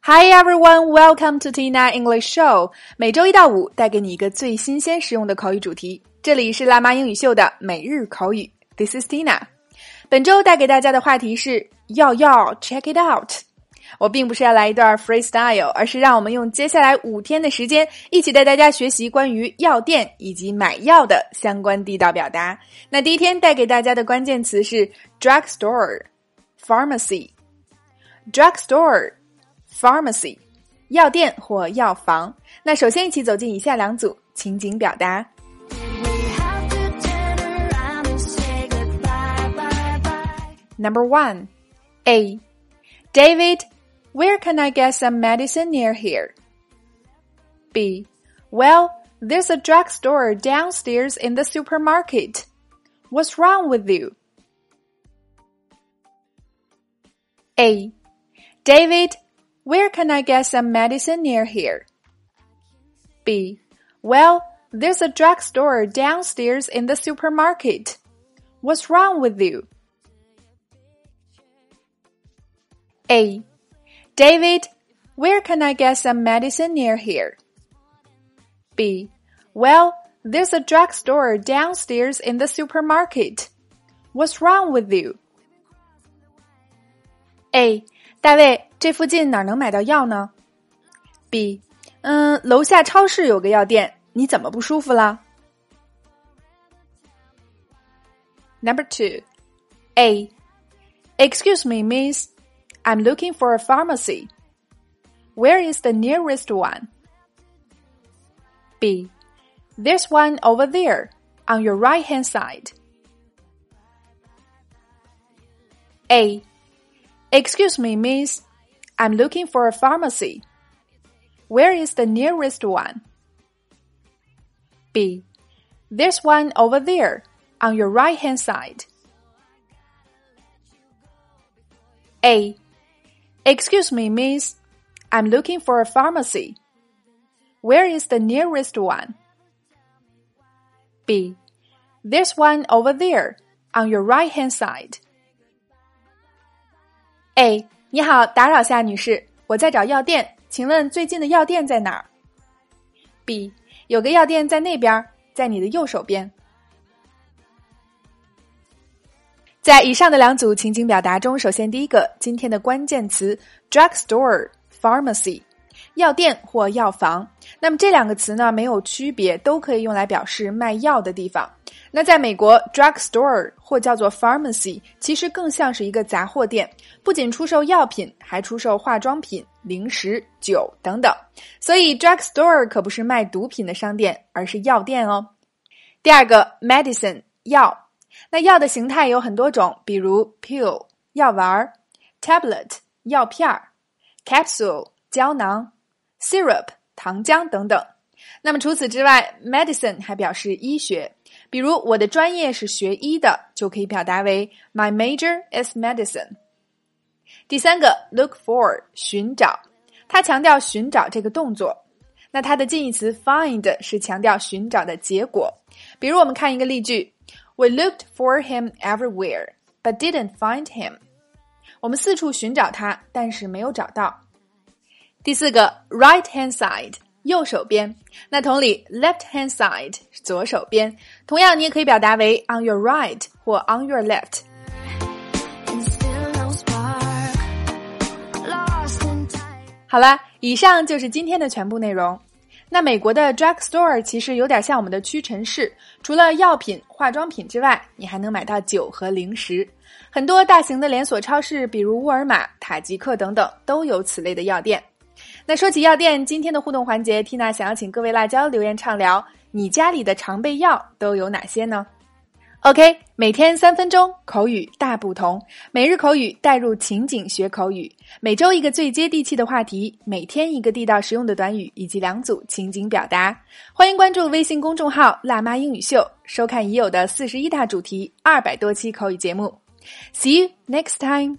Hi everyone, welcome to Tina English Show。每周一到五带给你一个最新鲜实用的口语主题。这里是辣妈英语秀的每日口语。This is Tina。本周带给大家的话题是要要 check it out。我并不是要来一段 freestyle，而是让我们用接下来五天的时间，一起带大家学习关于药店以及买药的相关地道表达。那第一天带给大家的关键词是 drugstore、pharmacy、drugstore。Pharmacy，药店或药房。那首先一起走进以下两组情景表达。 We have to turn around and say goodbye, bye, bye. Number one, A. David, where can I get some medicine near here? B. Well, there's a drugstore downstairs in the supermarket. What's wrong with you? A. David, where can I get some medicine near here? B. Well, there's a drugstore downstairs in the supermarket. What's wrong with you? A. David, where can I get some medicine near here? B. Well, there's a drugstore downstairs in the supermarket. What's wrong with you? A. 大卫，这附近哪儿能买到药呢？B. 嗯，楼下超市有个药店，你怎么不舒服啦？Number two. A. Excuse me, miss. I'm looking for a pharmacy. Where is the nearest one? B. There's one over there, on your right hand side. A. Excuse me, miss. I'm looking for a pharmacy. Where is the nearest one? B. There's one over there, on your right hand side. A. Excuse me, miss. I'm looking for a pharmacy. Where is the nearest one? B. There's one over there, on your right hand side. A. 你好，打扰下，女士，我在找药店，请问最近的药店在哪儿？B. 有个药店在那边，在你的右手边。在以上的两组情景表达中，首先第一个，今天的关键词 drugstore、pharmacy，药店或药房。那么这两个词呢没有区别，都可以用来表示卖药的地方。那在美国，drugstore 或叫做 pharmacy，其实更像是一个杂货店，不仅出售药品，还出售化妆品、零食、酒等等。所以 drugstore 可不是卖毒品的商店，而是药店哦。第二个，medicine 药。那药的形态有很多种，比如 pill 药丸儿，tablet 药片儿，capsule 胶囊，syrup 糖浆等等。那么除此之外，medicine 还表示医学，比如我的专业是学医的，就可以表达为 My major is medicine。第三个，look for 寻找，它强调寻找这个动作。那它的近义词 find 是强调寻找的结果。比如我们看一个例句。We looked for him everywhere, but didn't find him. 我们四处寻找他，但是没有找到。第四个，right hand side，右手边。那同理，left hand side 是左手边。同样，你也可以表达为 on your right 或 on your left。好啦，以上就是今天的全部内容。那美国的 drugstore 其实有点像我们的屈臣氏，除了药品、化妆品之外，你还能买到酒和零食。很多大型的连锁超市，比如沃尔玛、塔吉克等等，都有此类的药店。那说起药店，今天的互动环节，Tina 想要请各位辣椒留言畅聊，你家里的常备药都有哪些呢？OK，每天三分钟，口语大不同。每日口语带入情景学口语，每周一个最接地气的话题，每天一个地道实用的短语，以及两组情景表达。欢迎关注微信公众号“辣妈英语秀”，收看已有的四十一大主题、二百多期口语节目。See you next time.